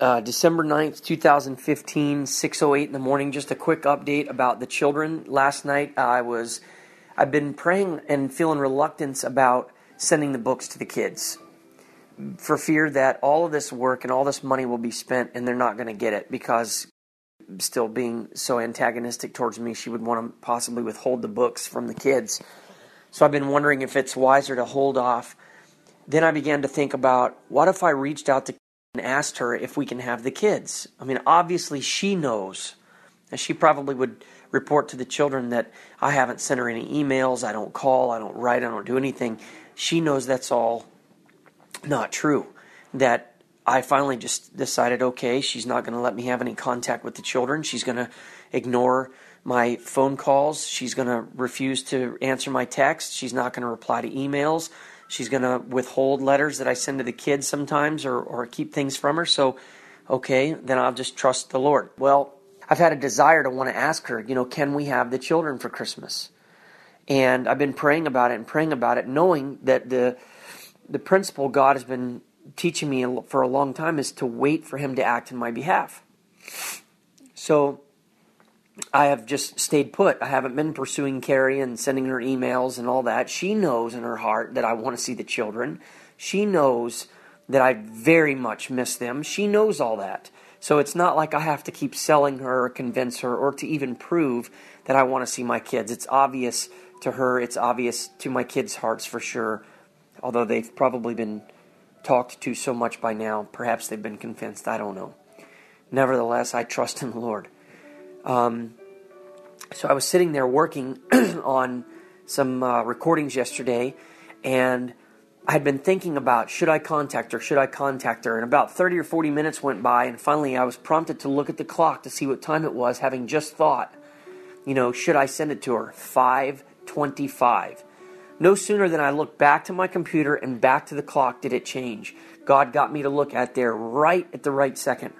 uh, December 9th, 2015, 6.08 in the morning. Just a quick update about the children. Last night I was, I've been praying and feeling reluctance about sending the books to the kids for fear that all of this work and all this money will be spent and they're not going to get it because still being so antagonistic towards me, she would want to possibly withhold the books from the kids. So I've been wondering if it's wiser to hold off. Then I began to think about what if I reached out to and asked her if we can have the kids. I mean, obviously she knows. And she probably would report to the children that I haven't sent her any emails, I don't call, I don't write, I don't do anything. She knows that's all not true. That I finally just decided okay, she's not going to let me have any contact with the children. She's going to ignore my phone calls. She's going to refuse to answer my texts. She's not going to reply to emails. She's going to withhold letters that I send to the kids sometimes or, or keep things from her. So, okay, then I'll just trust the Lord. Well, I've had a desire to want to ask her, you know, can we have the children for Christmas? And I've been praying about it and praying about it, knowing that the the principle God has been teaching me for a long time is to wait for Him to act in my behalf. So I have just stayed put. I haven't been pursuing Carrie and sending her emails and all that. She knows in her heart that I want to see the children. She knows that I very much miss them. She knows all that. So it's not like I have to keep selling her or convince her or to even prove that I want to see my kids. It's obvious to her, it's obvious to my kids' hearts for sure. Although they've probably been talked to so much by now, perhaps they've been convinced. I don't know. Nevertheless, I trust in the Lord. Um, so I was sitting there working on some uh, recordings yesterday, and I had been thinking about should I contact her, should I contact her, and about 30 or 40 minutes went by, and finally I was prompted to look at the clock to see what time it was, having just thought, you know, should I send it to her? 525. No sooner than I looked back to my computer and back to the clock did it change. God got me to look at there right at the right second.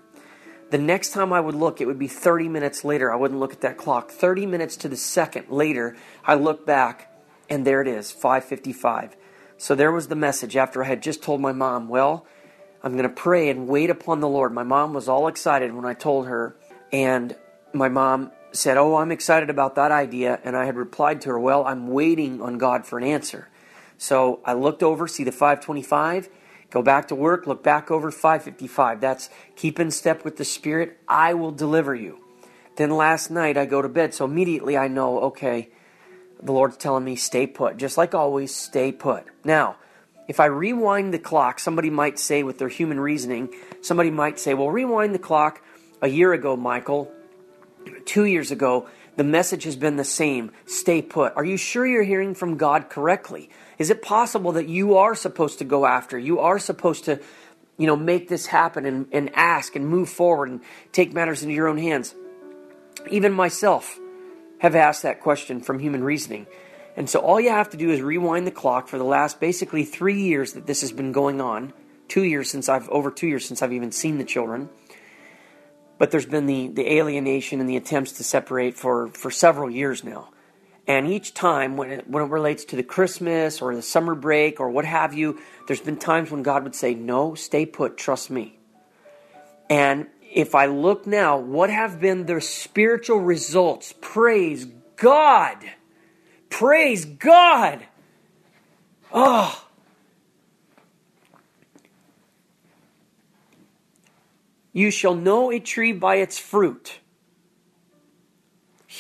The next time I would look, it would be 30 minutes later. I wouldn't look at that clock. 30 minutes to the second later, I look back, and there it is, 555. So there was the message after I had just told my mom, well, I'm going to pray and wait upon the Lord. My mom was all excited when I told her, and my mom said, Oh, I'm excited about that idea. And I had replied to her, Well, I'm waiting on God for an answer. So I looked over, see the 525, Go back to work, look back over 555. That's keep in step with the Spirit. I will deliver you. Then last night I go to bed, so immediately I know, okay, the Lord's telling me stay put. Just like always, stay put. Now, if I rewind the clock, somebody might say with their human reasoning, somebody might say, well, rewind the clock a year ago, Michael, two years ago, the message has been the same stay put. Are you sure you're hearing from God correctly? Is it possible that you are supposed to go after? You are supposed to, you know, make this happen and, and ask and move forward and take matters into your own hands? Even myself have asked that question from human reasoning. And so all you have to do is rewind the clock for the last basically three years that this has been going on. Two years since I've, over two years since I've even seen the children. But there's been the, the alienation and the attempts to separate for, for several years now. And each time, when it, when it relates to the Christmas or the summer break or what have you, there's been times when God would say, No, stay put, trust me. And if I look now, what have been the spiritual results? Praise God! Praise God! Oh! You shall know a tree by its fruit.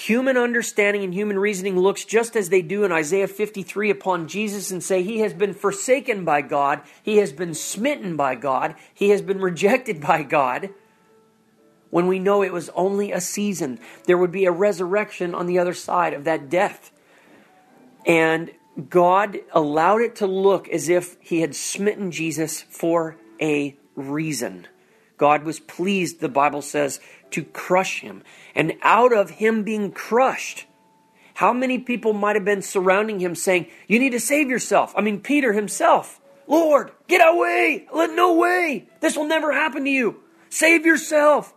Human understanding and human reasoning looks just as they do in Isaiah 53 upon Jesus and say, He has been forsaken by God, He has been smitten by God, He has been rejected by God. When we know it was only a season, there would be a resurrection on the other side of that death. And God allowed it to look as if He had smitten Jesus for a reason. God was pleased, the Bible says, to crush him. And out of him being crushed, how many people might have been surrounding him saying, You need to save yourself? I mean, Peter himself, Lord, get away! Let no way! This will never happen to you! Save yourself!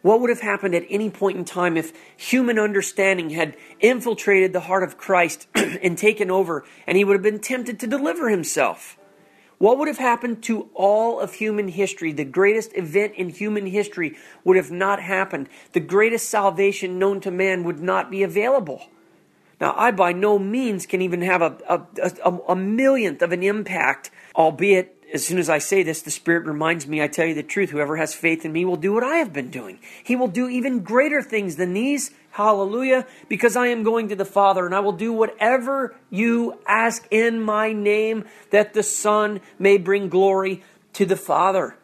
What would have happened at any point in time if human understanding had infiltrated the heart of Christ and taken over, and he would have been tempted to deliver himself? What would have happened to all of human history? The greatest event in human history would have not happened. The greatest salvation known to man would not be available. Now, I by no means can even have a, a, a, a millionth of an impact, albeit as soon as I say this, the Spirit reminds me, I tell you the truth, whoever has faith in me will do what I have been doing. He will do even greater things than these. Hallelujah. Because I am going to the Father, and I will do whatever you ask in my name, that the Son may bring glory to the Father.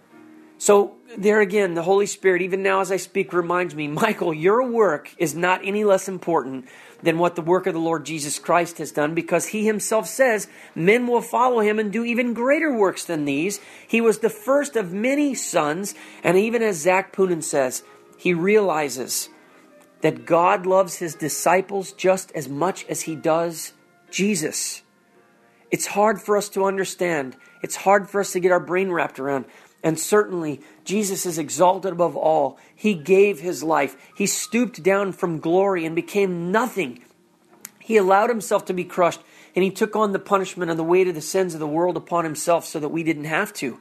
So, there again, the Holy Spirit, even now as I speak, reminds me Michael, your work is not any less important than what the work of the Lord Jesus Christ has done because he himself says men will follow him and do even greater works than these. He was the first of many sons, and even as Zac Poonen says, he realizes that God loves his disciples just as much as he does Jesus. It's hard for us to understand. It's hard for us to get our brain wrapped around. And certainly, Jesus is exalted above all. He gave his life. He stooped down from glory and became nothing. He allowed himself to be crushed, and he took on the punishment and the weight of the sins of the world upon himself so that we didn't have to.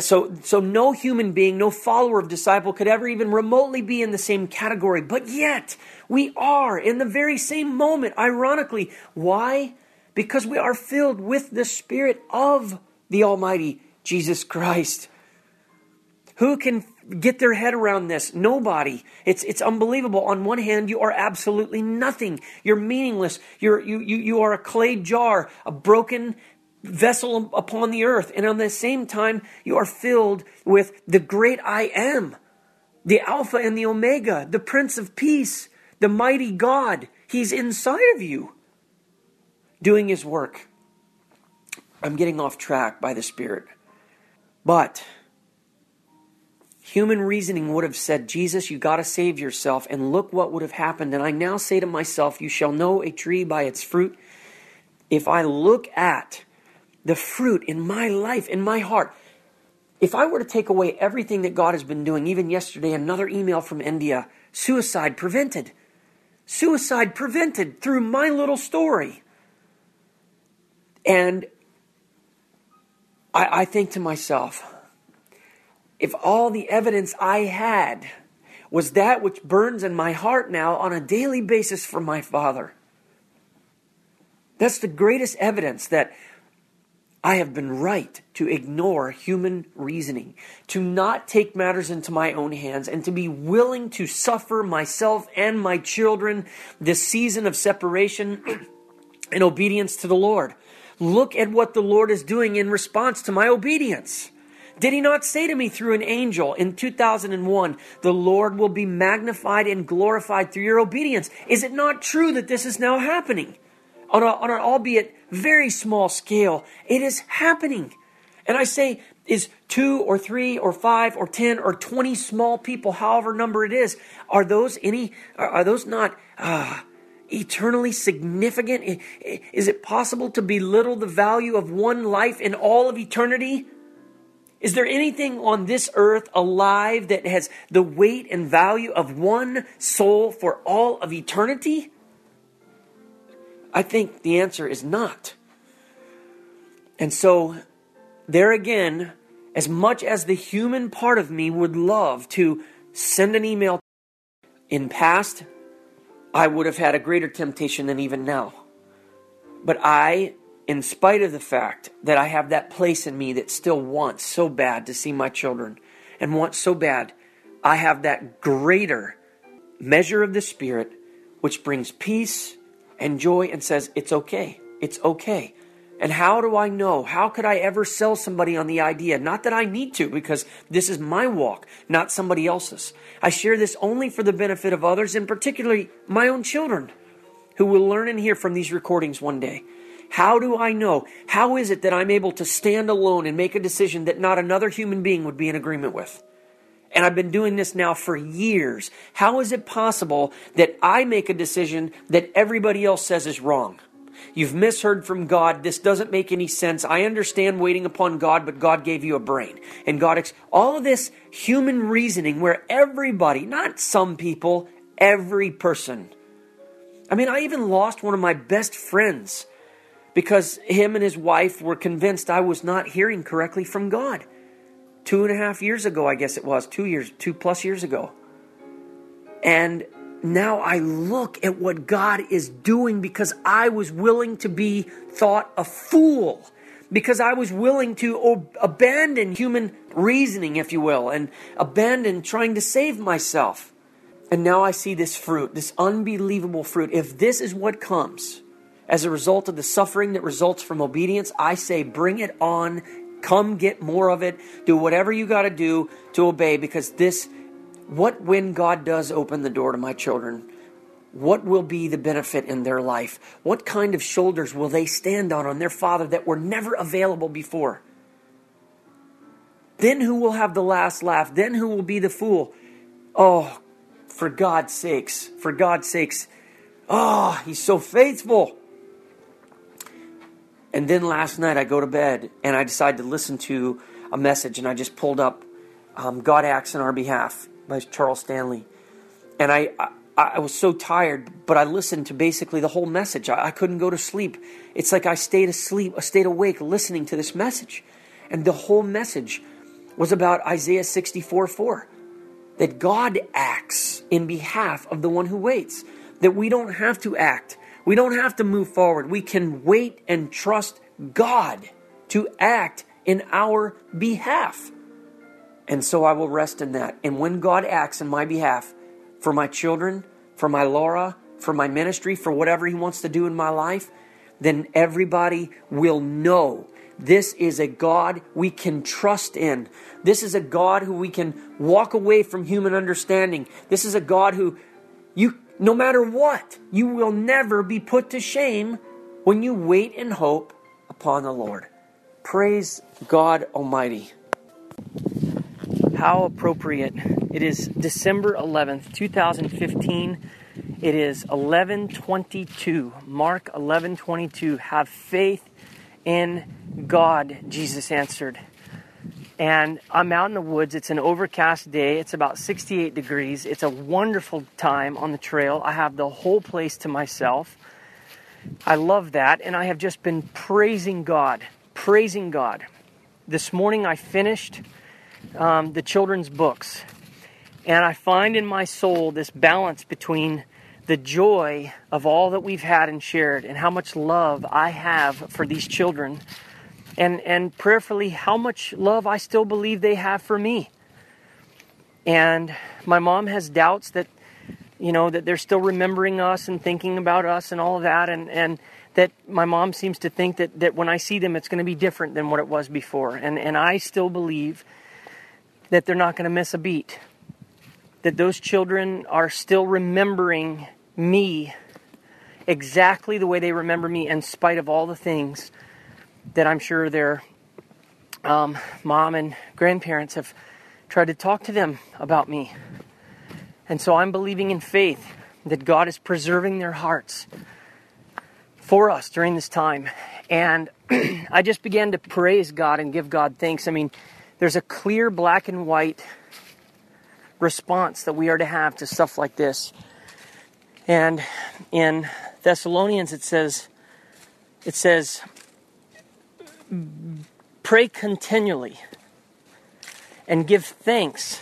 So, so no human being, no follower of disciple could ever even remotely be in the same category. But yet, we are in the very same moment, ironically. Why? Because we are filled with the Spirit of the Almighty Jesus Christ. Who can get their head around this? Nobody. It's, it's unbelievable. On one hand, you are absolutely nothing. You're meaningless. You're, you, you, you are a clay jar, a broken vessel upon the earth. And on the same time, you are filled with the great I am, the Alpha and the Omega, the Prince of Peace, the mighty God. He's inside of you doing his work. I'm getting off track by the Spirit. But human reasoning would have said, Jesus, you got to save yourself. And look what would have happened. And I now say to myself, You shall know a tree by its fruit. If I look at the fruit in my life, in my heart, if I were to take away everything that God has been doing, even yesterday, another email from India suicide prevented. Suicide prevented through my little story. And I, I think to myself, if all the evidence I had was that which burns in my heart now on a daily basis for my Father, that's the greatest evidence that I have been right to ignore human reasoning, to not take matters into my own hands, and to be willing to suffer myself and my children this season of separation in obedience to the Lord. Look at what the Lord is doing in response to my obedience. Did he not say to me through an angel in 2001, the Lord will be magnified and glorified through your obedience? Is it not true that this is now happening? On, a, on an albeit very small scale, it is happening. And I say, is two or three or five or ten or twenty small people, however number it is, are those any, are those not, uh, eternally significant? Is it possible to belittle the value of one life in all of eternity? Is there anything on this earth alive that has the weight and value of one soul for all of eternity? I think the answer is not. And so, there again, as much as the human part of me would love to send an email in past I would have had a greater temptation than even now. But I, in spite of the fact that I have that place in me that still wants so bad to see my children and wants so bad, I have that greater measure of the Spirit which brings peace and joy and says, It's okay. It's okay. And how do I know? How could I ever sell somebody on the idea? Not that I need to, because this is my walk, not somebody else's. I share this only for the benefit of others, and particularly my own children, who will learn and hear from these recordings one day. How do I know? How is it that I'm able to stand alone and make a decision that not another human being would be in agreement with? And I've been doing this now for years. How is it possible that I make a decision that everybody else says is wrong? You've misheard from God. This doesn't make any sense. I understand waiting upon God, but God gave you a brain. And God, ex- all of this human reasoning where everybody, not some people, every person. I mean, I even lost one of my best friends because him and his wife were convinced I was not hearing correctly from God. Two and a half years ago, I guess it was, two years, two plus years ago. And now I look at what God is doing because I was willing to be thought a fool. Because I was willing to abandon human reasoning, if you will, and abandon trying to save myself. And now I see this fruit, this unbelievable fruit. If this is what comes as a result of the suffering that results from obedience, I say bring it on. Come get more of it. Do whatever you got to do to obey because this what when God does open the door to my children? What will be the benefit in their life? What kind of shoulders will they stand on on their father that were never available before? Then who will have the last laugh? Then who will be the fool? Oh, for God's sakes, for God's sakes. Oh, he's so faithful. And then last night I go to bed and I decide to listen to a message and I just pulled up um, God Acts in Our Behalf by Charles Stanley. And I, I, I was so tired, but I listened to basically the whole message. I, I couldn't go to sleep. It's like I stayed asleep, I stayed awake listening to this message. And the whole message was about Isaiah 64 4. That God acts in behalf of the one who waits. That we don't have to act. We don't have to move forward. We can wait and trust God to act in our behalf. And so I will rest in that. And when God acts in my behalf for my children, for my Laura, for my ministry, for whatever He wants to do in my life, then everybody will know this is a God we can trust in. This is a God who we can walk away from human understanding. This is a God who you no matter what, you will never be put to shame when you wait and hope upon the Lord. Praise God Almighty how appropriate. It is December 11th, 2015. It is 1122. Mark 1122. Have faith in God, Jesus answered. And I'm out in the woods. It's an overcast day. It's about 68 degrees. It's a wonderful time on the trail. I have the whole place to myself. I love that. And I have just been praising God, praising God. This morning I finished um, the children's books. And I find in my soul this balance between the joy of all that we've had and shared and how much love I have for these children and, and prayerfully how much love I still believe they have for me. And my mom has doubts that, you know, that they're still remembering us and thinking about us and all of that. And, and that my mom seems to think that, that when I see them, it's going to be different than what it was before. And, and I still believe that they're not going to miss a beat. That those children are still remembering me exactly the way they remember me, in spite of all the things that I'm sure their um, mom and grandparents have tried to talk to them about me. And so I'm believing in faith that God is preserving their hearts for us during this time. And I just began to praise God and give God thanks. I mean, there's a clear black and white response that we are to have to stuff like this. And in Thessalonians it says it says pray continually and give thanks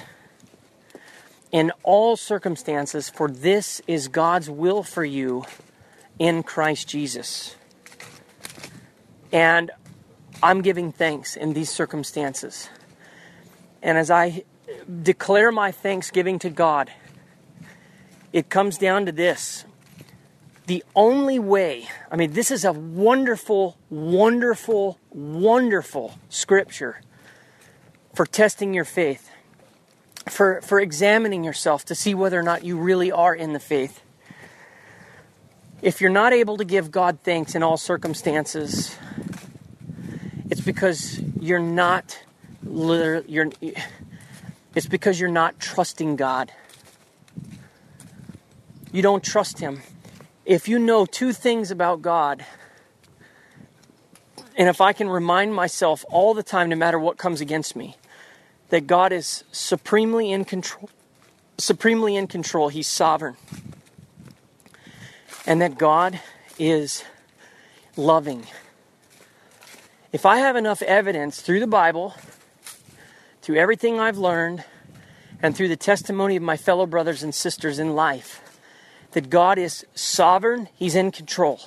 in all circumstances for this is God's will for you in Christ Jesus. And I'm giving thanks in these circumstances. And as I declare my thanksgiving to God, it comes down to this. The only way, I mean, this is a wonderful, wonderful, wonderful scripture for testing your faith, for, for examining yourself to see whether or not you really are in the faith. If you're not able to give God thanks in all circumstances, it's because you're not you're, it's because you're not trusting God. You don't trust Him. If you know two things about God, and if I can remind myself all the time, no matter what comes against me, that God is supremely in control, supremely in control, He's sovereign, and that God is loving. If I have enough evidence through the Bible, through everything I've learned, and through the testimony of my fellow brothers and sisters in life, that God is sovereign, He's in control,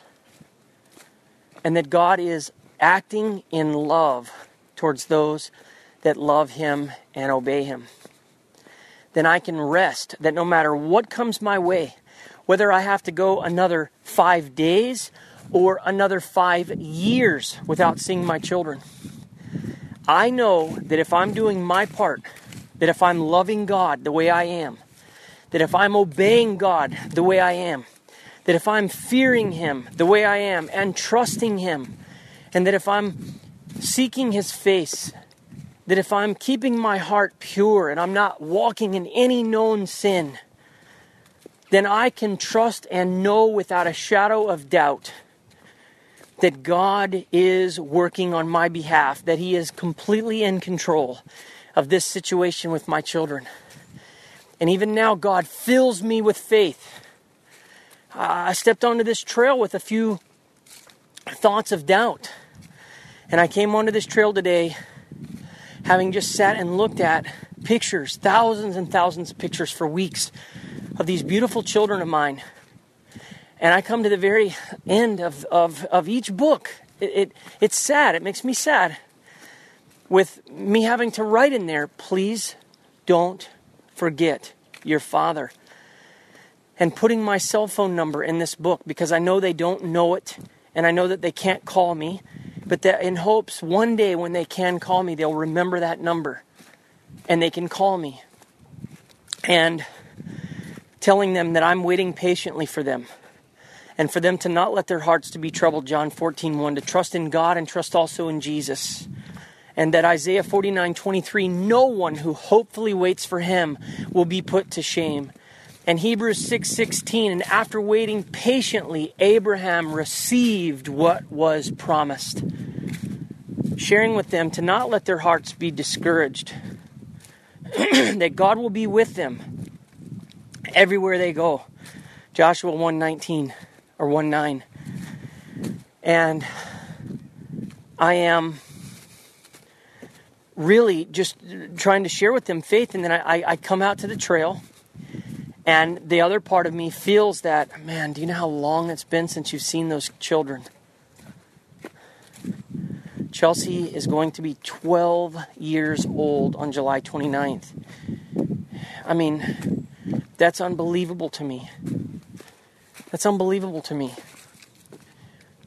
and that God is acting in love towards those that love Him and obey Him, then I can rest that no matter what comes my way, whether I have to go another five days or another five years without seeing my children, I know that if I'm doing my part, that if I'm loving God the way I am, that if I'm obeying God the way I am, that if I'm fearing Him the way I am and trusting Him, and that if I'm seeking His face, that if I'm keeping my heart pure and I'm not walking in any known sin, then I can trust and know without a shadow of doubt that God is working on my behalf, that He is completely in control, of this situation with my children. And even now, God fills me with faith. I stepped onto this trail with a few thoughts of doubt. And I came onto this trail today having just sat and looked at pictures, thousands and thousands of pictures for weeks of these beautiful children of mine. And I come to the very end of, of, of each book. It, it, it's sad. It makes me sad with me having to write in there, please don't forget your father. And putting my cell phone number in this book because I know they don't know it and I know that they can't call me, but that in hopes one day when they can call me, they'll remember that number and they can call me. And telling them that I'm waiting patiently for them and for them to not let their hearts to be troubled John 14:1 to trust in God and trust also in Jesus and that Isaiah 49:23 no one who hopefully waits for him will be put to shame. And Hebrews 6:16 and after waiting patiently Abraham received what was promised. Sharing with them to not let their hearts be discouraged. that God will be with them everywhere they go. Joshua 1:19 or 1:9. And I am really just trying to share with them faith. And then I, I come out to the trail, and the other part of me feels that, man, do you know how long it's been since you've seen those children? Chelsea is going to be 12 years old on July 29th. I mean, that's unbelievable to me. That's unbelievable to me.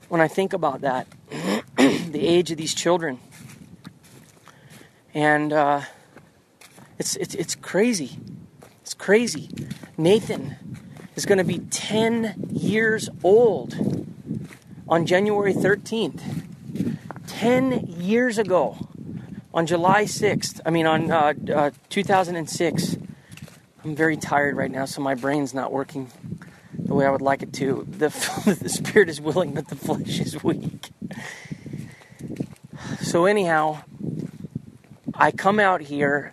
When I think about that, the age of these children and uh, it's, it's, it's crazy. It's crazy. Nathan is going to be 10 years old on January 13th. 10 years ago, on July 6th, I mean, on uh, uh, 2006. I'm very tired right now, so my brain's not working the way I would like it to. The, the spirit is willing, but the flesh is weak. So, anyhow, I come out here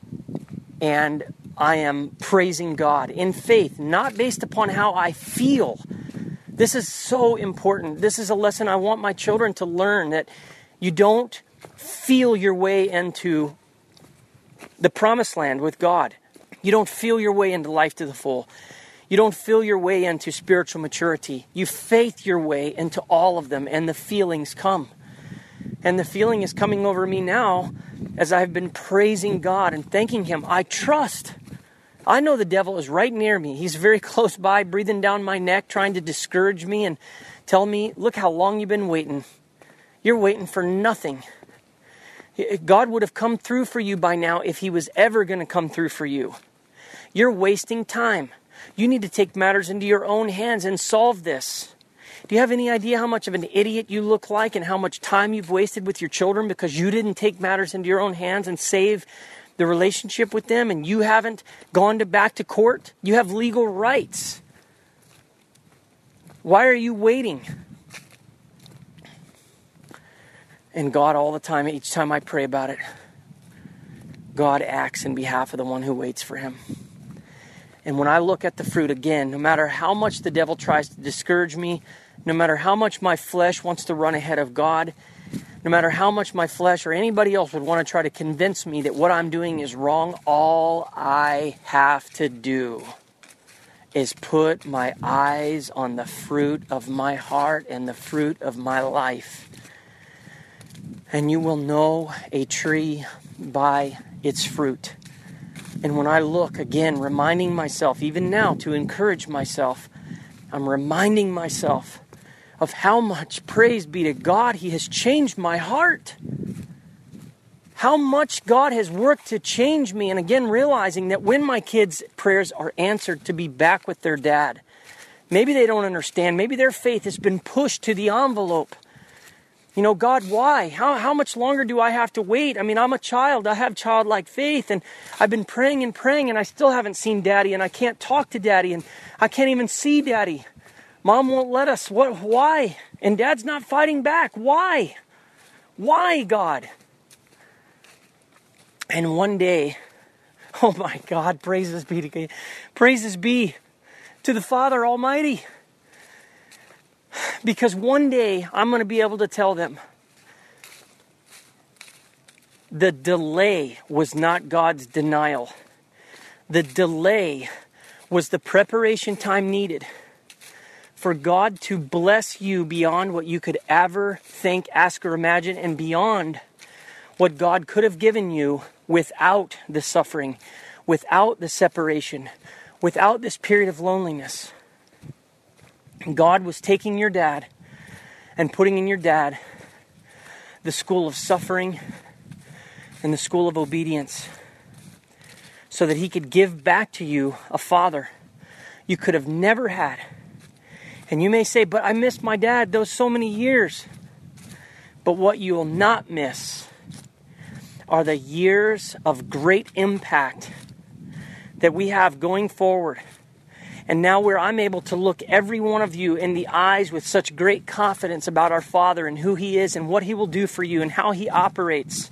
and I am praising God in faith, not based upon how I feel. This is so important. This is a lesson I want my children to learn that you don't feel your way into the promised land with God. You don't feel your way into life to the full. You don't feel your way into spiritual maturity. You faith your way into all of them, and the feelings come. And the feeling is coming over me now as I've been praising God and thanking Him. I trust. I know the devil is right near me. He's very close by, breathing down my neck, trying to discourage me and tell me, look how long you've been waiting. You're waiting for nothing. Eh, God would have come through for you by now if He was ever going to come through for you. You're wasting time. You need to take matters into your own hands and solve this. Do you have any idea how much of an idiot you look like and how much time you've wasted with your children because you didn't take matters into your own hands and save the relationship with them and you haven't gone to back to court? You have legal rights. Why are you waiting? And God, all the time, each time I pray about it, God acts in behalf of the one who waits for him. And when I look at the fruit again, no matter how much the devil tries to discourage me, no matter how much my flesh wants to run ahead of God, no matter how much my flesh or anybody else would want to try to convince me that what I'm doing is wrong, all I have to do is put my eyes on the fruit of my heart and the fruit of my life. And you will know a tree by its fruit. And when I look, again, reminding myself, even now, to encourage myself, I'm reminding myself of how much praise be to God, He has changed my heart. How much God has worked to change me. And again, realizing that when my kids' prayers are answered to be back with their dad, maybe they don't understand. Maybe their faith has been pushed to the envelope. You know, God, why? How, how much longer do I have to wait? I mean, I'm a child. I have childlike faith, and I've been praying and praying, and I still haven't seen daddy, and I can't talk to daddy, and I can't even see daddy. Mom won't let us. What? Why? And dad's not fighting back. Why? Why, God? And one day, oh my God, praises be to God. Praises be to the Father Almighty. Because one day I'm going to be able to tell them the delay was not God's denial. The delay was the preparation time needed for God to bless you beyond what you could ever think, ask, or imagine, and beyond what God could have given you without the suffering, without the separation, without this period of loneliness. God was taking your dad and putting in your dad the school of suffering and the school of obedience so that he could give back to you a father you could have never had and you may say, But I missed my dad those so many years. But what you will not miss are the years of great impact that we have going forward. And now, where I'm able to look every one of you in the eyes with such great confidence about our Father and who He is and what He will do for you and how He operates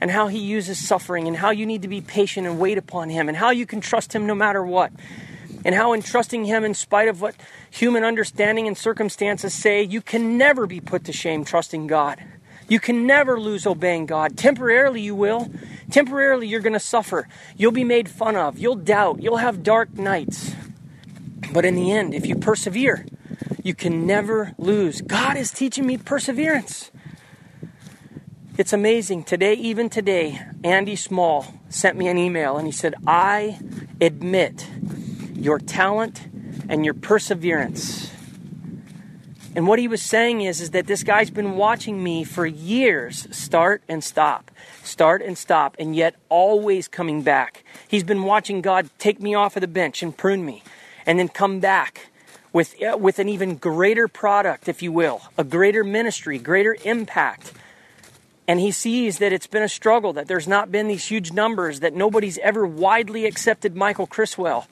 and how He uses suffering and how you need to be patient and wait upon Him and how you can trust Him no matter what and how in trusting Him, in spite of what human understanding and circumstances say, you can never be put to shame trusting God. You can never lose obeying God. Temporarily, you will. Temporarily, you're going to suffer. You'll be made fun of. You'll doubt. You'll have dark nights. But in the end, if you persevere, you can never lose. God is teaching me perseverance. It's amazing. Today, even today, Andy Small sent me an email and he said, I admit your talent, and your perseverance. And what he was saying is, is that this guy's been watching me for years start and stop, start and stop, and yet always coming back. He's been watching God take me off of the bench and prune me, and then come back with, uh, with an even greater product, if you will, a greater ministry, greater impact. And he sees that it's been a struggle, that there's not been these huge numbers, that nobody's ever widely accepted Michael Criswell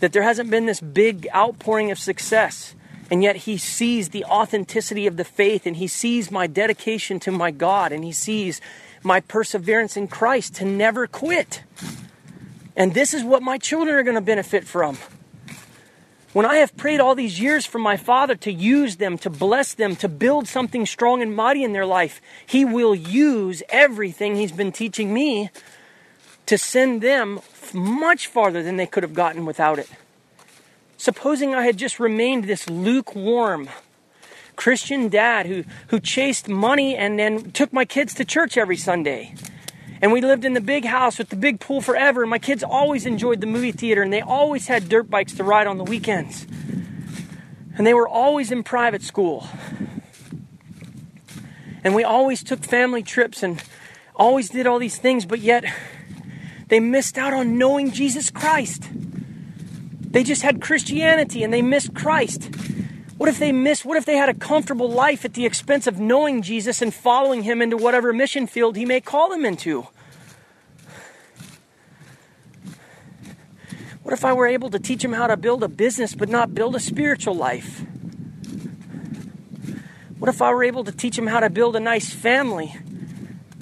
that there hasn't been this big outpouring of success. And yet he sees the authenticity of the faith and he sees my dedication to my God and he sees my perseverance in Christ to never quit. And this is what my children are going to benefit from. When I have prayed all these years for my Father to use them, to bless them, to build something strong and mighty in their life, He will use everything He's been teaching me to send them much farther than they could have gotten without it. Supposing I had just remained this lukewarm Christian dad who, who chased money and then took my kids to church every Sunday. And we lived in the big house with the big pool forever. And my kids always enjoyed the movie theater and they always had dirt bikes to ride on the weekends. And they were always in private school. And we always took family trips and always did all these things, but yet they missed out on knowing Jesus Christ. They just had Christianity and they missed Christ. What if they missed, what if they had a comfortable life at the expense of knowing Jesus and following him into whatever mission field he may call them into? What if I were able to teach them how to build a business but not build a spiritual life? What if I were able to teach them how to build a nice family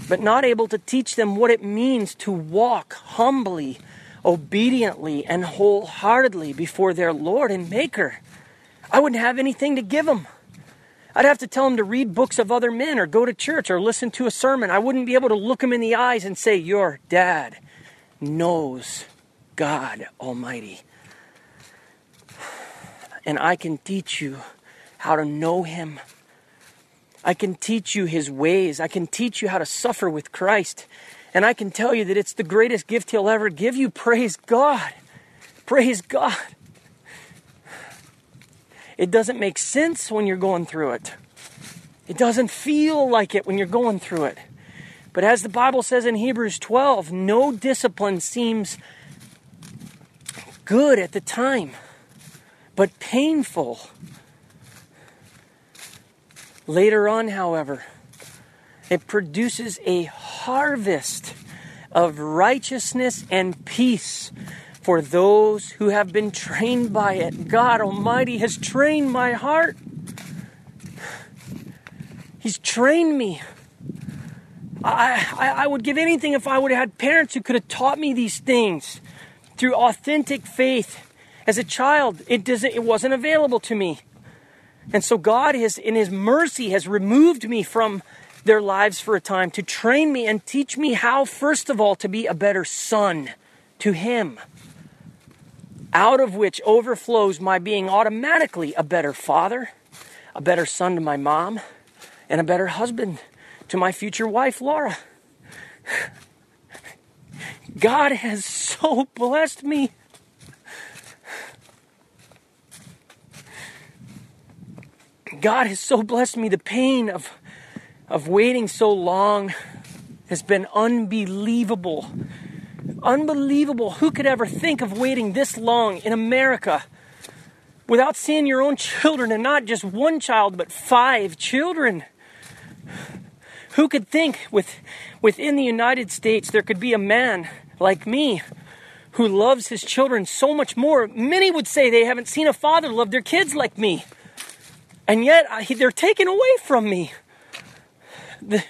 but not able to teach them what it means to walk humbly, obediently, and wholeheartedly before their Lord and Maker. I wouldn't have anything to give them. I'd have to tell them to read books of other men or go to church or listen to a sermon. I wouldn't be able to look them in the eyes and say, Your dad knows God Almighty. And I can teach you how to know Him. I can teach you His ways. I can teach you how to suffer with Christ. And I can tell you that it's the greatest gift He'll ever give you. Praise God. Praise God. It doesn't make sense when you're going through it. It doesn't feel like it when you're going through it. But as the Bible says in Hebrews 12, no discipline seems good at the time, but painful. Later on, however, it produces a harvest of righteousness and peace for those who have been trained by it. God Almighty has trained my heart. He's trained me. I, I, I, would give anything if I would have had parents who could have taught me these things through authentic faith. As a child, it, doesn't, it wasn't available to me. And so God has, in His mercy, has removed me from their lives for a time to train me and teach me how, first of all, to be a better son to Him. Out of which overflows my being automatically a better father, a better son to my mom, and a better husband to my future wife, Laura. God has so blessed me. God has so blessed me. The pain of, of waiting so long has been unbelievable. Unbelievable. Who could ever think of waiting this long in America without seeing your own children and not just one child, but five children? Who could think with, within the United States there could be a man like me who loves his children so much more? Many would say they haven't seen a father love their kids like me. And yet I, they're taken away from me. The,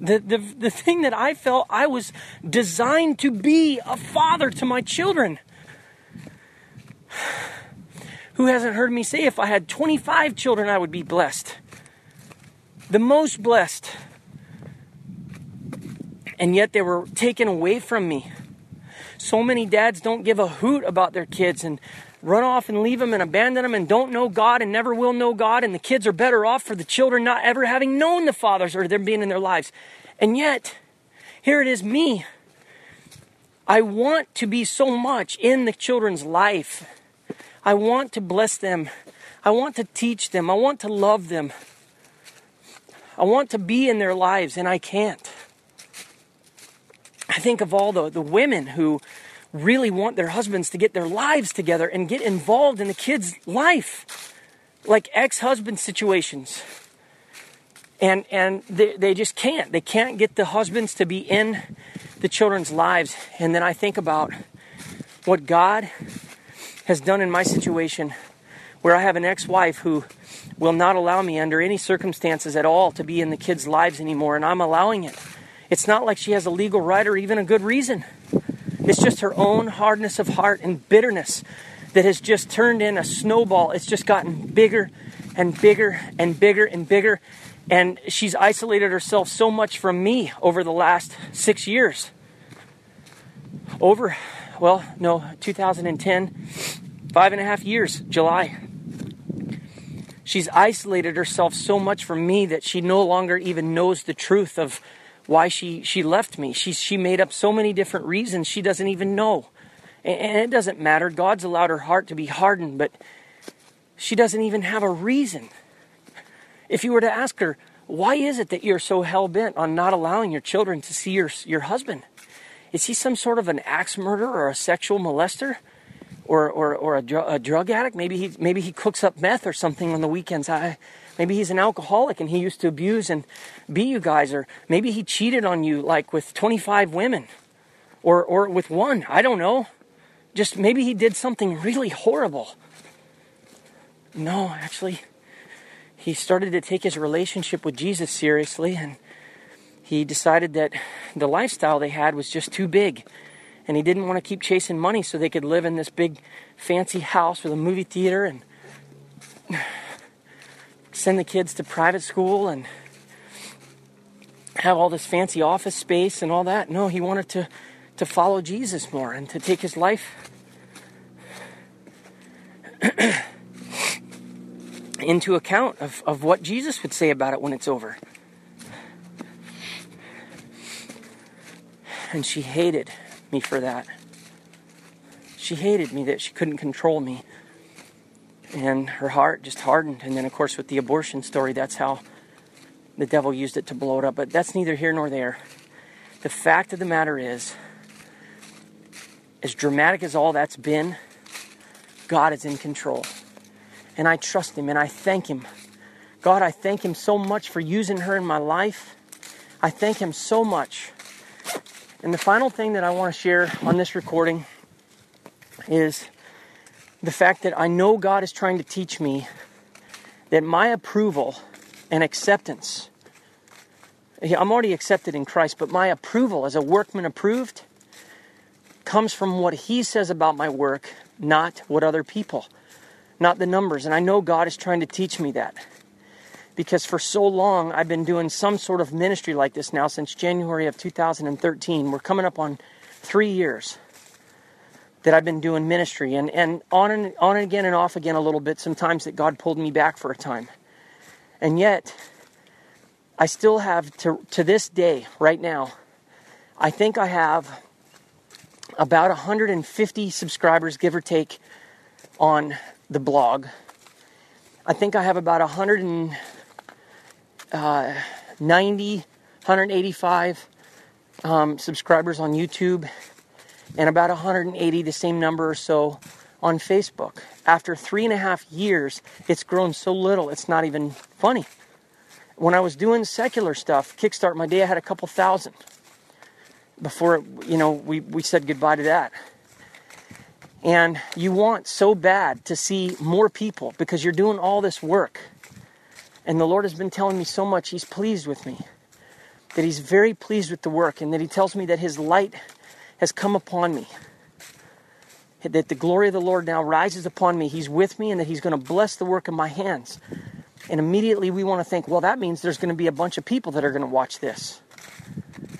the, the, the thing that I felt I was designed to be a father to my children. Who hasn't heard me say if I had 25 children, I would be blessed? The most blessed and yet they were taken away from me. So many dads don't give a hoot about their kids and run off and leave them and abandon them and don't know God and never will know God, and the kids are better off for the children not ever having known the fathers or them being in their lives. And yet, here it is me. I want to be so much in the children's life. I want to bless them. I want to teach them. I want to love them. I want to be in their lives, and I can't. I think of all the, the women who really want their husbands to get their lives together and get involved in the kid's life, like ex husband situations. And, and they, they just can't. They can't get the husbands to be in the children's lives. And then I think about what God has done in my situation where I have an ex wife who will not allow me under any circumstances at all to be in the kids' lives anymore, and I'm allowing it. It's not like she has a legal right or even a good reason. It's just her own hardness of heart and bitterness that has just turned in a snowball. It's just gotten bigger and bigger and bigger and bigger. And she's isolated herself so much from me over the last six years. Over, well, no, 2010, five and a half years, July. She's isolated herself so much from me that she no longer even knows the truth of why she, she left me. She, she made up so many different reasons she doesn't even know. And, and it doesn't matter. God's allowed her heart to be hardened, but she doesn't even have a reason. If you were to ask her, why is it that you're so hell bent on not allowing your children to see your, your husband? Is he some sort of an axe murderer or a sexual molester? Or, or, or a, dr- a drug addict? Maybe he, maybe he cooks up meth or something on the weekends. I, Maybe he's an alcoholic and he used to abuse and beat you guys, or maybe he cheated on you like with 25 women or, or with one. I don't know. Just maybe he did something really horrible. No, actually, he started to take his relationship with Jesus seriously and he decided that the lifestyle they had was just too big and he didn't want to keep chasing money so they could live in this big fancy house with a movie theater and send the kids to private school and have all this fancy office space and all that. No, he wanted to, to follow Jesus more and to take his life into account of, of what Jesus would say about it when it's over. And she hated me for that. She hated me that she couldn't control me. And her heart just hardened. And then, of course, with the abortion story, that's how the devil used it to blow it up. But that's neither here nor there. The fact of the matter is, as dramatic as all that's been, God is in control. And I trust Him and I thank Him. God, I thank Him so much for using her in my life. I thank Him so much. And the final thing that I want to share on this recording is the fact that I know God is trying to teach me that my approval and acceptance, I'm already accepted in Christ, but my approval as a workman approved comes from what He says about my work, not what other people, not the numbers. And I know God is trying to teach me that because for so long I've been doing some sort of ministry like this now since January of 2013. We're coming up on three years that I've been doing ministry and, and on and on and again and off again a little bit sometimes that God pulled me back for a time. And yet I still have to to this day, right now, I think I have about 150 subscribers, give or take, on the blog. I think I have about 190, uh, 185 um, subscribers on YouTube and about 180, the same number or so, on Facebook. After three and a half years, it's grown so little, it's not even funny. When I was doing secular stuff, Kickstart My Day, I had a couple thousand before, you know, we, we said goodbye to that. And you want so bad to see more people because you're doing all this work. And the Lord has been telling me so much, He's pleased with me. That He's very pleased with the work, and that He tells me that His light has come upon me. That the glory of the Lord now rises upon me. He's with me, and that He's going to bless the work of my hands. And immediately we want to think, well, that means there's going to be a bunch of people that are going to watch this.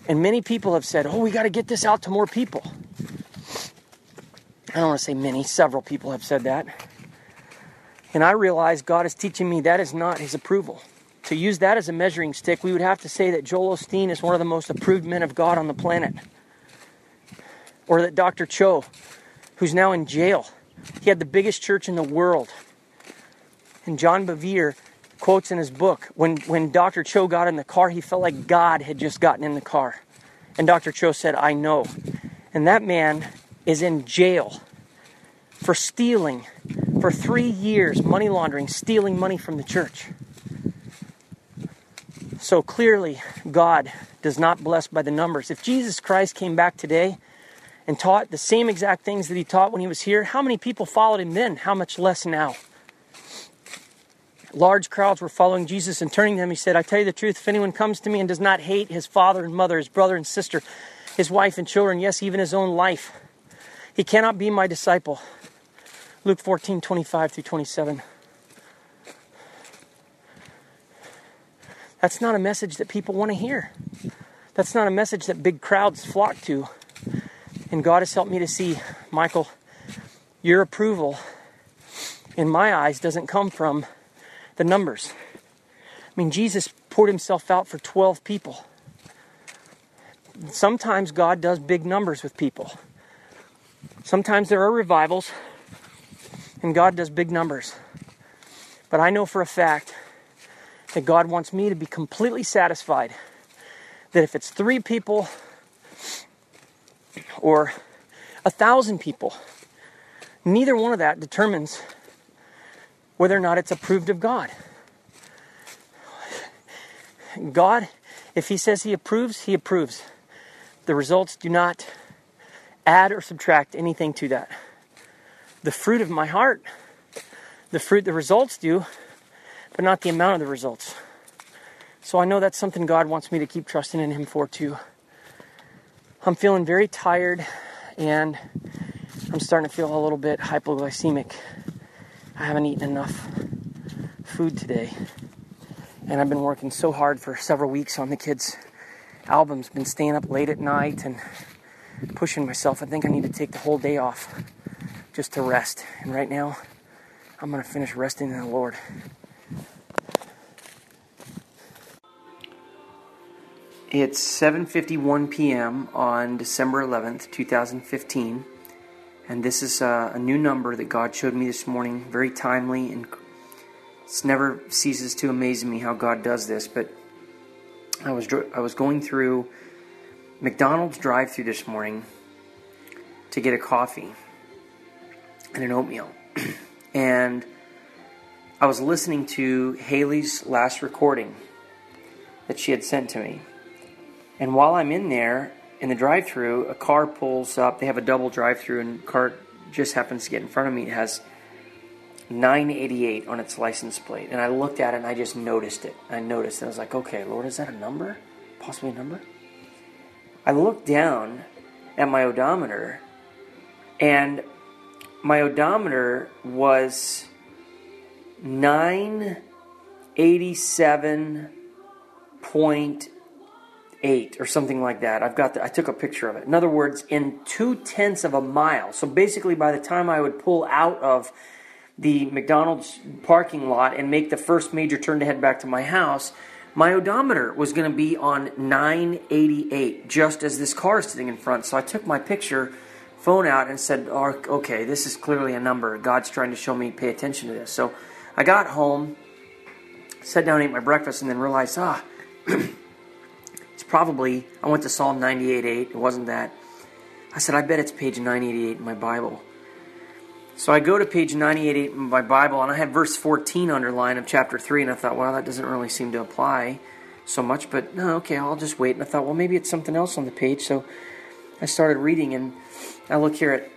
And many people have said, oh, we got to get this out to more people. I don't want to say many, several people have said that. And I realize God is teaching me that is not His approval. To use that as a measuring stick, we would have to say that Joel Osteen is one of the most approved men of God on the planet or that Dr. Cho, who's now in jail, he had the biggest church in the world. And John Bevere quotes in his book when, when Dr. Cho got in the car, he felt like God had just gotten in the car. And Dr. Cho said, I know. And that man is in jail for stealing for three years, money laundering, stealing money from the church. So clearly, God does not bless by the numbers. If Jesus Christ came back today, and taught the same exact things that he taught when he was here, how many people followed him then? How much less now? Large crowds were following Jesus and turning to him. He said, I tell you the truth, if anyone comes to me and does not hate his father and mother, his brother and sister, his wife and children, yes, even his own life, he cannot be my disciple. Luke 14, 25 through 27. That's not a message that people want to hear. That's not a message that big crowds flock to. And God has helped me to see, Michael, your approval in my eyes doesn't come from the numbers. I mean, Jesus poured himself out for 12 people. Sometimes God does big numbers with people. Sometimes there are revivals and God does big numbers. But I know for a fact that God wants me to be completely satisfied that if it's three people or a thousand people. Neither one of that determines whether or not it's approved of God. God, if He says He approves, He approves. The results do not add or subtract anything to that. The fruit of my heart, the fruit, the results do, but not the amount of the results. So I know that's something God wants me to keep trusting in Him for too. I'm feeling very tired and I'm starting to feel a little bit hypoglycemic. I haven't eaten enough food today. And I've been working so hard for several weeks on the kids' albums, been staying up late at night and pushing myself. I think I need to take the whole day off just to rest. And right now, I'm going to finish resting in the Lord. It's 7:51 p.m. on December 11th, 2015, and this is a, a, new number that God showed me this morning. Very timely, and it never ceases to amaze me how God does this. But I was I was going through McDonald's drive-through this morning to get a coffee and an oatmeal, and I was listening to Haley's last recording that she had sent to me and while I'm in there in the drive through, a car pulls up. They have a double drive through, and car just happens to get in front of me. It has 988 on its license plate. And I looked at it and I just noticed it. I noticed and I was like, okay, Lord, is that a number? Possibly a number? I looked down at my odometer, and my odometer was 987.8 or something like that. I've got the, I took a picture of it. In other words, in two tenths of a mile. So basically, by the time I would pull out of the McDonald's parking lot and make the first major turn to head back to my house, my odometer was going to be on 988, just as this car is sitting in front. So I took my picture, phone out, and said, oh, "Okay, this is clearly a number. God's trying to show me pay attention to this." So I got home, sat down, ate my breakfast, and then realized, ah. It's probably, I went to Psalm 98.8. It wasn't that. I said, I bet it's page 988 in my Bible. So I go to page 988 in my Bible, and I have verse 14 underlined of chapter 3, and I thought, well, that doesn't really seem to apply so much, but no, okay, I'll just wait. And I thought, well, maybe it's something else on the page. So I started reading, and I look here at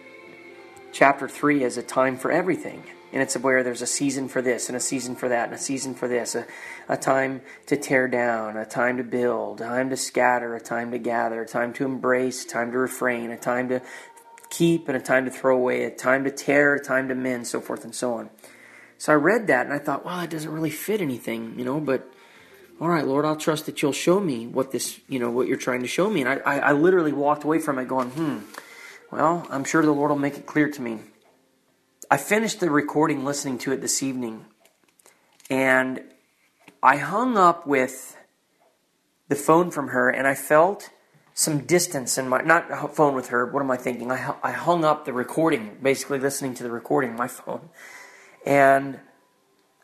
chapter 3 as a time for everything and it's where there's a season for this and a season for that and a season for this a, a time to tear down a time to build a time to scatter a time to gather a time to embrace a time to refrain a time to keep and a time to throw away a time to tear a time to mend so forth and so on so i read that and i thought well it doesn't really fit anything you know but all right lord i'll trust that you'll show me what this you know what you're trying to show me and i, I, I literally walked away from it going hmm well i'm sure the lord will make it clear to me I finished the recording listening to it this evening, and I hung up with the phone from her, and I felt some distance in my not phone with her. What am I thinking? I I hung up the recording, basically listening to the recording, my phone, and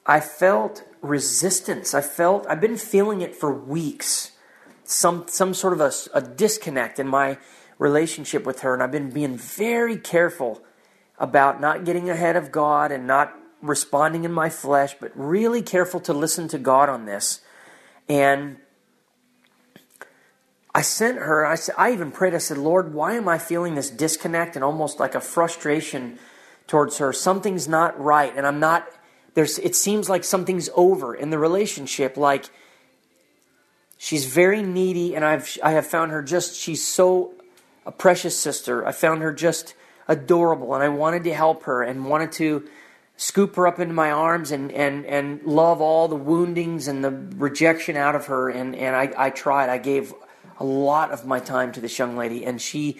I felt resistance. I felt I've been feeling it for weeks. Some some sort of a, a disconnect in my relationship with her, and I've been being very careful about not getting ahead of God and not responding in my flesh, but really careful to listen to God on this. And I sent her, I, said, I even prayed, I said, Lord, why am I feeling this disconnect and almost like a frustration towards her? Something's not right, and I'm not, there's, it seems like something's over in the relationship. Like, she's very needy, and I've, I have found her just, she's so a precious sister. I found her just adorable and I wanted to help her and wanted to scoop her up into my arms and, and, and love all the woundings and the rejection out of her. And, and I, I tried. I gave a lot of my time to this young lady. And she,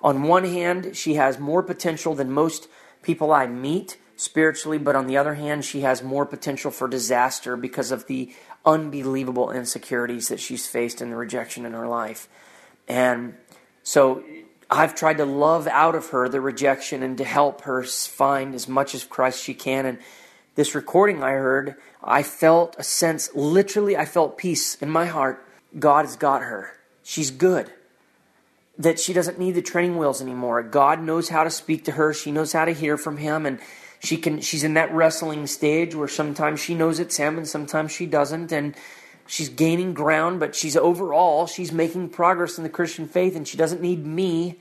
on one hand, she has more potential than most people I meet spiritually, but on the other hand, she has more potential for disaster because of the unbelievable insecurities that she's faced and the rejection in her life. And so I've tried to love out of her the rejection and to help her find as much as Christ she can. And this recording I heard, I felt a sense, literally, I felt peace in my heart. God has got her. She's good. That she doesn't need the training wheels anymore. God knows how to speak to her. She knows how to hear from Him. And she can, she's in that wrestling stage where sometimes she knows it's Him and sometimes she doesn't. And she's gaining ground, but she's overall, she's making progress in the Christian faith, and she doesn't need me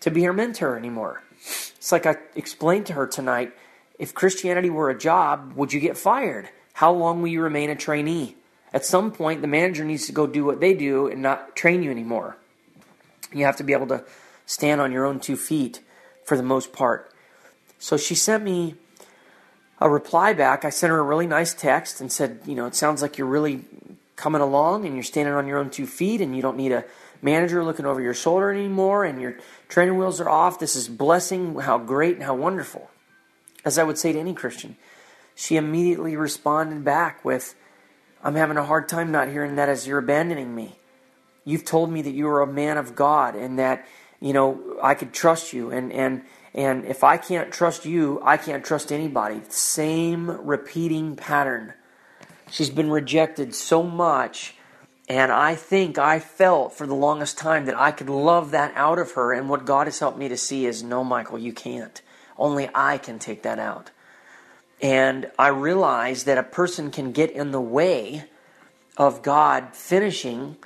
to be her mentor anymore. It's like I explained to her tonight if Christianity were a job, would you get fired? How long will you remain a trainee? At some point, the manager needs to go do what they do and not train you anymore. You have to be able to stand on your own two feet for the most part. So she sent me a reply back. I sent her a really nice text and said, you know, it sounds like you're really coming along and you're standing on your own two feet and you don't need a manager looking over your shoulder anymore and your training wheels are off. This is blessing. How great and how wonderful. As I would say to any Christian, she immediately responded back with, I'm having a hard time not hearing that as you're abandoning me. You've told me that you are a man of God and that, you know, I could trust you. And, and, and if I can't trust you, I can't trust anybody. Same repeating pattern. She's been rejected so much. And I think I felt for the longest time that I could love that out of her. And what God has helped me to see is no, Michael, you can't. Only I can take that out. And I realized that a person can get in the way of God finishing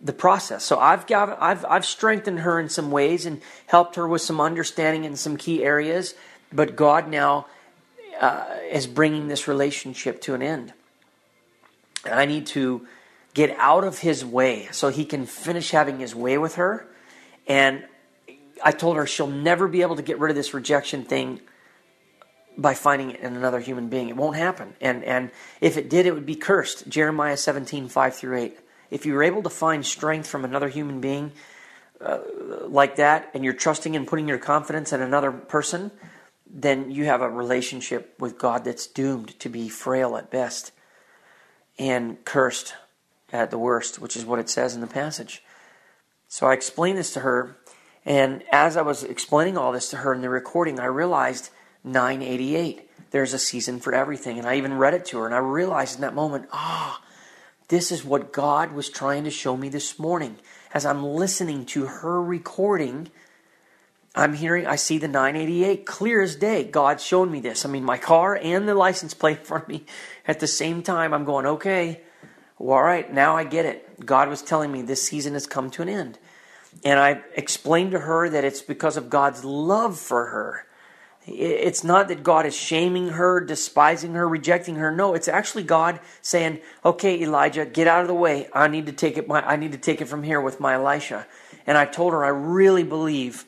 the process. So I've got I've I've strengthened her in some ways and helped her with some understanding in some key areas, but God now uh, is bringing this relationship to an end. And I need to get out of his way so he can finish having his way with her. And I told her she'll never be able to get rid of this rejection thing by finding it in another human being. It won't happen. And and if it did, it would be cursed. Jeremiah 17, 5 through 8. If you're able to find strength from another human being uh, like that, and you're trusting and putting your confidence in another person, then you have a relationship with God that's doomed to be frail at best and cursed at the worst, which is what it says in the passage. So I explained this to her, and as I was explaining all this to her in the recording, I realized 988. There's a season for everything. And I even read it to her, and I realized in that moment, ah, oh, this is what God was trying to show me this morning. As I'm listening to her recording, I'm hearing, I see the 988 clear as day. God's showing me this. I mean, my car and the license plate in front of me at the same time. I'm going, okay, well, all right, now I get it. God was telling me this season has come to an end. And I explained to her that it's because of God's love for her it's not that God is shaming her, despising her, rejecting her. No, it's actually God saying, "Okay, Elijah, get out of the way. I need to take it. My, I need to take it from here with my Elisha." And I told her I really believe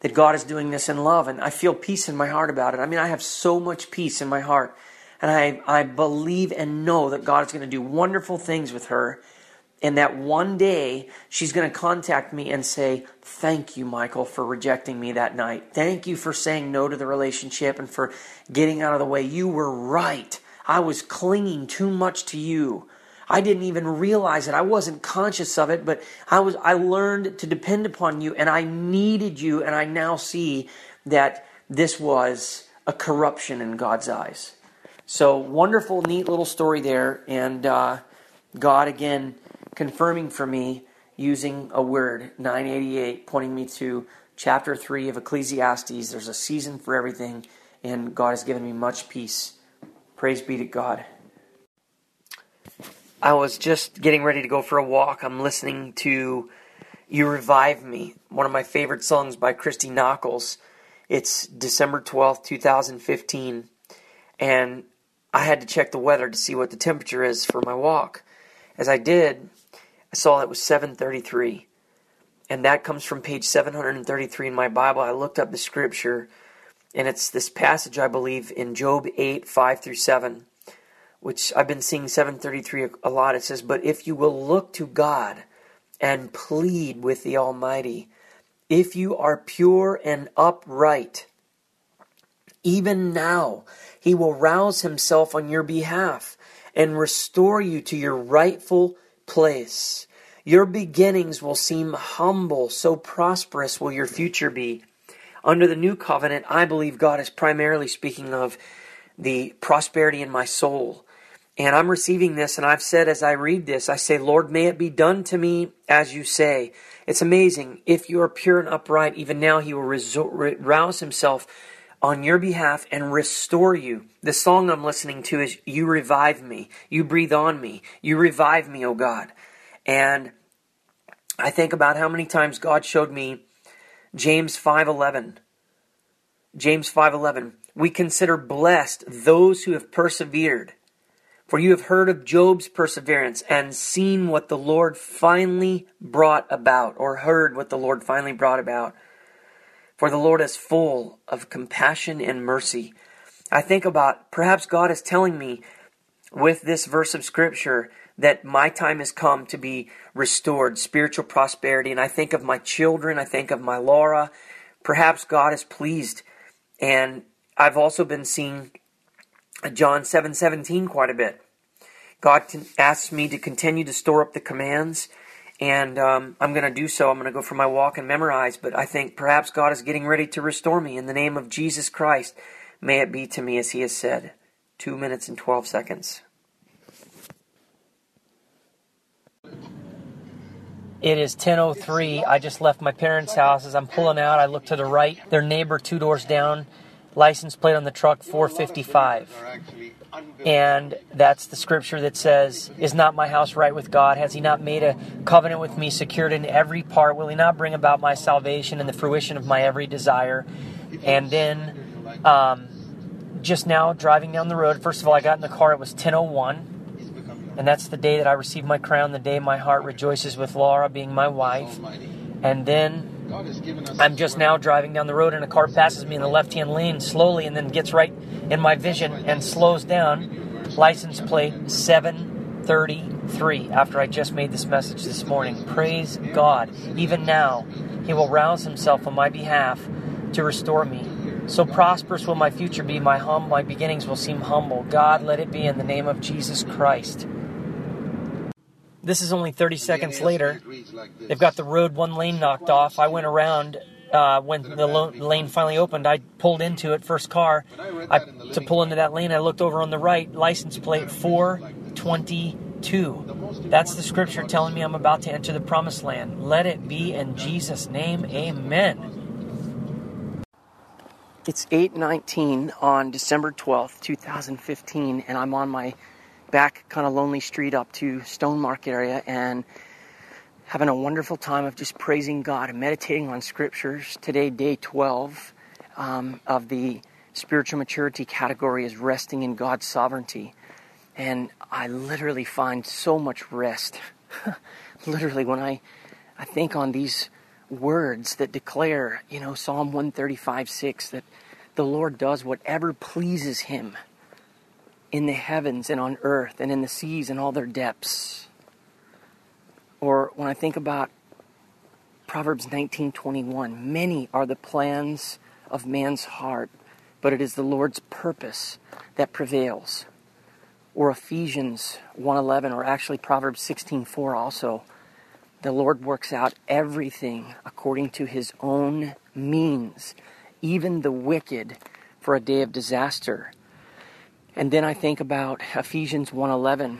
that God is doing this in love, and I feel peace in my heart about it. I mean, I have so much peace in my heart, and I I believe and know that God is going to do wonderful things with her and that one day she's going to contact me and say, Thank you, Michael, for rejecting me that night. Thank you for saying no to the relationship and for getting out of the way. You were right. I was clinging too much to you. I didn't even realize it. I wasn't conscious of it, but I was I learned to depend upon you and I needed you and I now see that this was a corruption in God's eyes. So wonderful, neat little story there, and uh, God again confirming for me using a word, 988, pointing me to chapter 3 of Ecclesiastes. There's a season for everything, and God has given me much peace. Praise be to God. I was just getting ready to go for a walk. I'm listening to You Revive Me, one of my favorite songs by Christy Nockels. It's December 12th, 2015, and I had to check the weather to see what the temperature is for my walk. As I did, I saw it was 733. And that comes from page 733 in my Bible. I looked up the scripture, and it's this passage, I believe, in Job 8, 5 through 7, which I've been seeing 733 a lot. It says, But if you will look to God and plead with the Almighty, if you are pure and upright, even now he will rouse himself on your behalf and restore you to your rightful place. Your beginnings will seem humble, so prosperous will your future be. Under the new covenant, I believe God is primarily speaking of the prosperity in my soul. And I'm receiving this, and I've said as I read this, I say, Lord, may it be done to me as you say. It's amazing. If you are pure and upright, even now He will rouse Himself on your behalf and restore you. The song I'm listening to is You Revive Me. You Breathe on Me. You Revive Me, O God. And I think about how many times God showed me James 5:11. James 5:11. We consider blessed those who have persevered. For you have heard of Job's perseverance and seen what the Lord finally brought about or heard what the Lord finally brought about. For the Lord is full of compassion and mercy. I think about perhaps God is telling me with this verse of scripture that my time has come to be restored, spiritual prosperity. And I think of my children, I think of my Laura. Perhaps God is pleased. And I've also been seeing John 7 17 quite a bit. God asks me to continue to store up the commands, and um, I'm going to do so. I'm going to go for my walk and memorize, but I think perhaps God is getting ready to restore me in the name of Jesus Christ. May it be to me as He has said. Two minutes and 12 seconds. It is 10:03. I just left my parents' house. As I'm pulling out, I look to the right. Their neighbor two doors down, license plate on the truck 455. And that's the scripture that says, Is not my house right with God? Has he not made a covenant with me, secured in every part? Will he not bring about my salvation and the fruition of my every desire? And then um, just now driving down the road, first of all, I got in the car, it was 1001 and that's the day that I received my crown, the day my heart rejoices with Laura being my wife. And then I'm just now driving down the road, and a car passes me in the left hand lane slowly and then gets right in my vision and slows down. License plate 733 after I just made this message this morning. Praise God. Even now, He will rouse Himself on my behalf to restore me. So prosperous will my future be. My hum, my beginnings will seem humble. God, let it be in the name of Jesus Christ. This is only 30 seconds later. They've got the road one lane knocked off. I went around uh, when the lo- lane finally opened. I pulled into it, first car. I, to pull into that lane, I looked over on the right, license plate 422. That's the scripture telling me I'm about to enter the promised land. Let it be in Jesus' name. Amen. It's 8:19 on December 12th, 2015, and I'm on my back kind of lonely street up to Stone Market area and having a wonderful time of just praising God and meditating on scriptures. Today, day 12 um, of the spiritual maturity category is resting in God's sovereignty. And I literally find so much rest. literally, when I, I think on these words that declare, you know, Psalm 135 6, that the Lord does whatever pleases Him in the heavens and on earth and in the seas and all their depths. Or when I think about Proverbs 19:21, many are the plans of man's heart, but it is the Lord's purpose that prevails. Or Ephesians 1:11 or actually Proverbs 16:4 also. The Lord works out everything according to his own means, even the wicked for a day of disaster and then I think about Ephesians 1:11.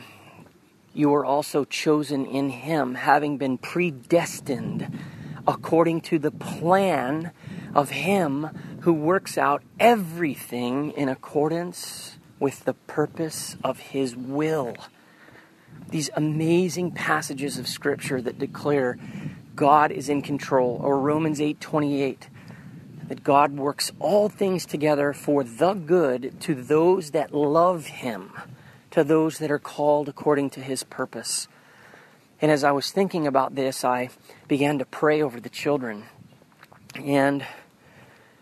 You are also chosen in him, having been predestined according to the plan of him who works out everything in accordance with the purpose of his will. These amazing passages of scripture that declare God is in control, or Romans 8:28 that God works all things together for the good to those that love Him, to those that are called according to His purpose. And as I was thinking about this, I began to pray over the children. And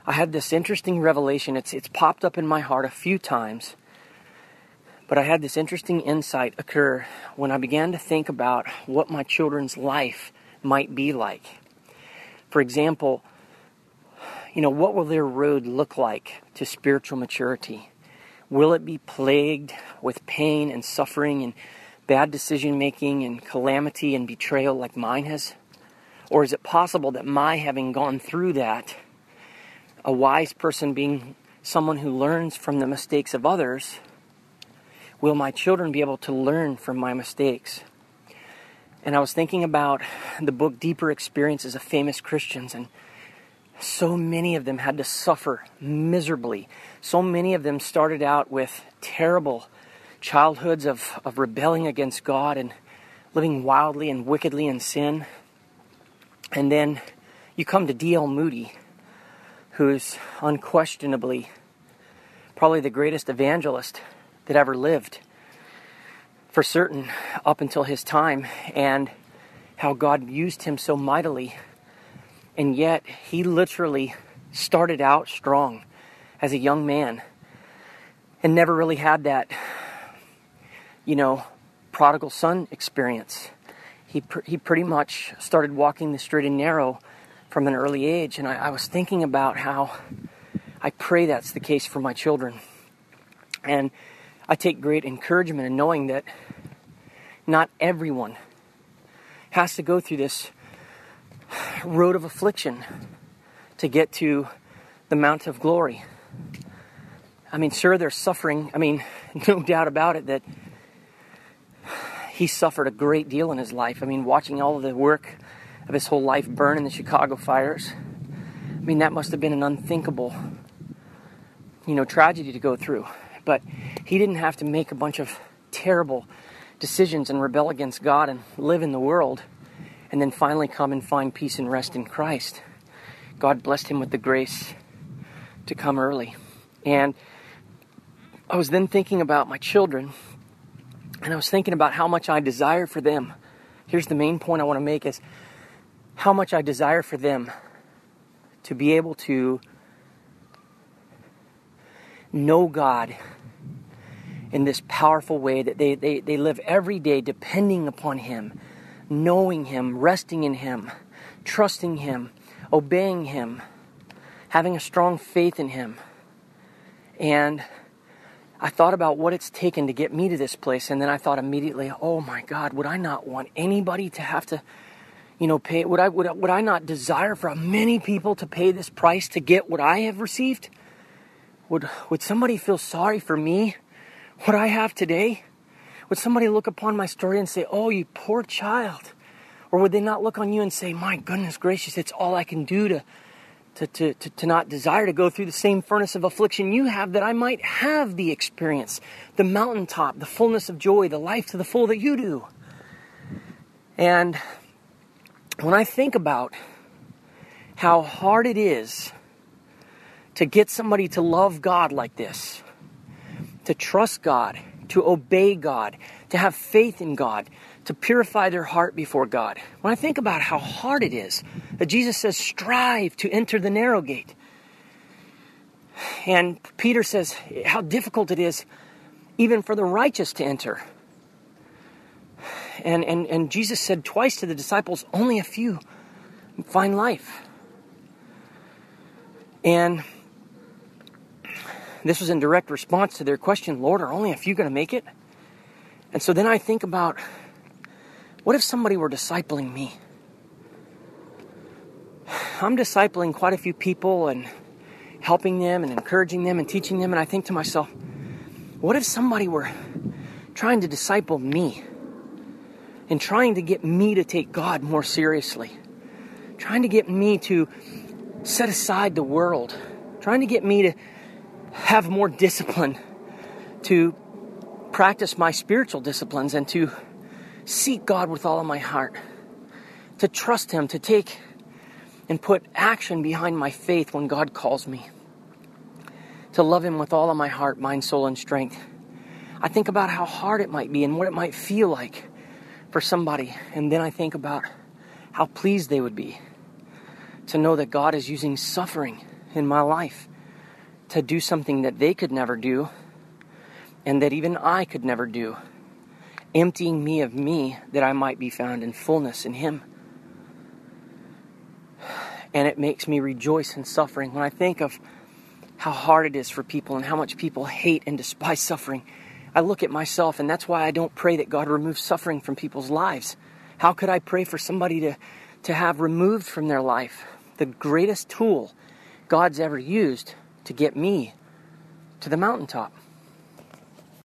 I had this interesting revelation. It's, it's popped up in my heart a few times. But I had this interesting insight occur when I began to think about what my children's life might be like. For example, you know, what will their road look like to spiritual maturity? Will it be plagued with pain and suffering and bad decision making and calamity and betrayal like mine has? Or is it possible that my having gone through that, a wise person being someone who learns from the mistakes of others, will my children be able to learn from my mistakes? And I was thinking about the book Deeper Experiences of Famous Christians and so many of them had to suffer miserably. So many of them started out with terrible childhoods of, of rebelling against God and living wildly and wickedly in sin. And then you come to D.L. Moody, who's unquestionably probably the greatest evangelist that ever lived, for certain, up until his time, and how God used him so mightily and yet, he literally started out strong as a young man. and never really had that, you know, prodigal son experience. He, pr- he pretty much started walking the straight and narrow from an early age. And I, I was thinking about how I pray that's the case for my children. And I take great encouragement in knowing that not everyone has to go through this road of affliction to get to the Mount of Glory. I mean, sure, there's suffering. I mean, no doubt about it that he suffered a great deal in his life. I mean, watching all the work of his whole life burn in the Chicago fires. I mean, that must have been an unthinkable, you know, tragedy to go through. But he didn't have to make a bunch of terrible decisions and rebel against God and live in the world and then finally come and find peace and rest in Christ. God blessed him with the grace to come early. And I was then thinking about my children and I was thinking about how much I desire for them. Here's the main point I want to make is how much I desire for them to be able to know God in this powerful way that they, they, they live every day depending upon Him, knowing Him, resting in Him, trusting Him, obeying Him, having a strong faith in Him. And I thought about what it's taken to get me to this place, and then I thought immediately, oh my God, would I not want anybody to have to, you know, pay? Would I would, I, would I not desire for many people to pay this price to get what I have received? Would would somebody feel sorry for me what I have today? Would somebody look upon my story and say, Oh, you poor child? Or would they not look on you and say, My goodness gracious, it's all I can do to, to, to, to, to not desire to go through the same furnace of affliction you have, that I might have the experience, the mountaintop, the fullness of joy, the life to the full that you do? And when I think about how hard it is to get somebody to love God like this, to trust God, to obey God, to have faith in God, to purify their heart before God. When I think about how hard it is that Jesus says, strive to enter the narrow gate. And Peter says how difficult it is even for the righteous to enter. And, and, and Jesus said twice to the disciples, only a few find life. And this was in direct response to their question, Lord, are only a few going to make it? And so then I think about what if somebody were discipling me? I'm discipling quite a few people and helping them and encouraging them and teaching them, and I think to myself, what if somebody were trying to disciple me and trying to get me to take God more seriously? Trying to get me to set aside the world, trying to get me to have more discipline, to practice my spiritual disciplines, and to seek God with all of my heart, to trust Him, to take and put action behind my faith when God calls me, to love Him with all of my heart, mind, soul, and strength. I think about how hard it might be and what it might feel like for somebody, and then I think about how pleased they would be to know that God is using suffering in my life to do something that they could never do and that even I could never do, emptying me of me that I might be found in fullness in Him. And it makes me rejoice in suffering when I think of how hard it is for people and how much people hate and despise suffering. I look at myself, and that's why I don't pray that God removes suffering from people's lives. How could I pray for somebody to, to have removed from their life the greatest tool God's ever used to get me to the mountaintop.